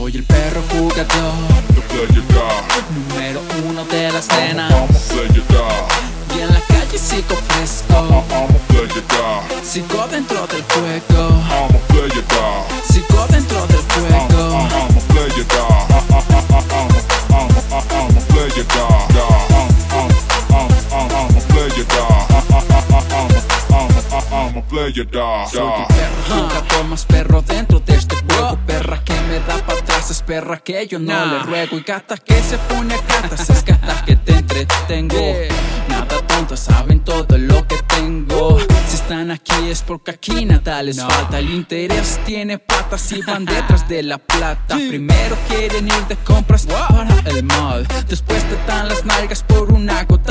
Soy el perro jugador. Número uno de las nenas Y en la calle sigo fresco. Sigo dentro del juego. Sigo dentro del juego. Soy el perro jugador, más perro dentro de este juego. Perra me da para atrás es perra que yo no le ruego. Y gata que se pone a cartas es gata que te entretengo. Nada tonto, saben todo lo que tengo. Si están aquí es porque aquí nada les falta. El interés tiene patas y van detrás de la plata. Primero quieren ir de compras para el mall. Después te dan las nalgas por una gota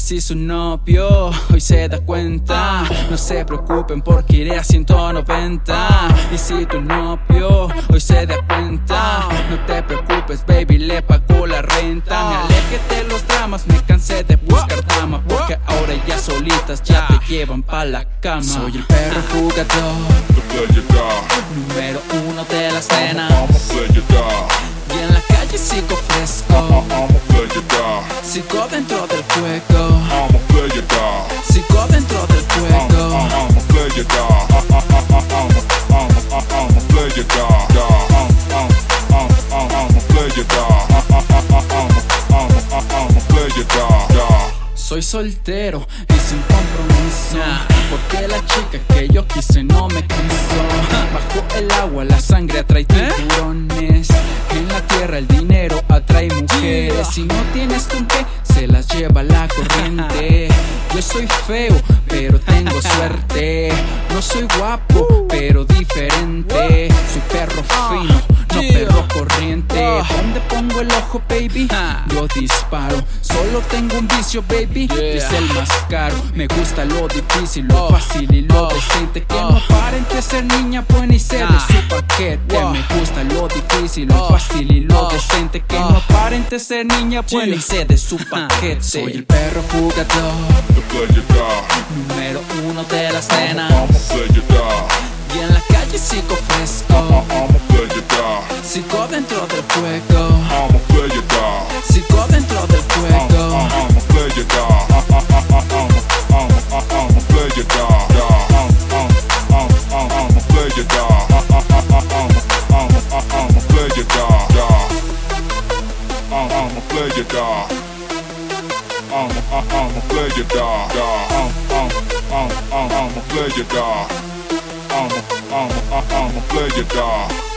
si su novio hoy se da cuenta. No se preocupen porque iré a 190 Y si tu novio hoy se da cuenta. No te preocupes baby, le pago la renta. Me alejé de los dramas, me cansé de buscar dama Porque ahora ya solitas ya te llevan pa' la cama. Soy el perro jugador, número uno de la escena. Y en la calle sigo fresco. Sigo dentro del juego Soy soltero y sin compromiso. Porque la chica que yo quise no me quiso. Bajo el agua la sangre atrae tiburones. En la tierra el dinero atrae mujeres. Si no tienes con qué, se las lleva la corriente. Yo soy feo, pero tengo suerte. No soy guapo, pero diferente. Soy perro fino, ojo, baby? Yo disparo. Solo tengo un vicio, baby. Es el más caro. Me gusta lo difícil, lo fácil y lo decente. Que no aparente ser niña buena y ser de su paquete. Me gusta lo difícil, lo fácil y lo decente. Que no aparente ser niña buena y ser de su paquete. Soy el perro jugador. The player dog. Número uno de la escena I'm a player dog. Y en la calle sigo fresco. I'm a player dog. Sigo dentro del juego I'm a player dog.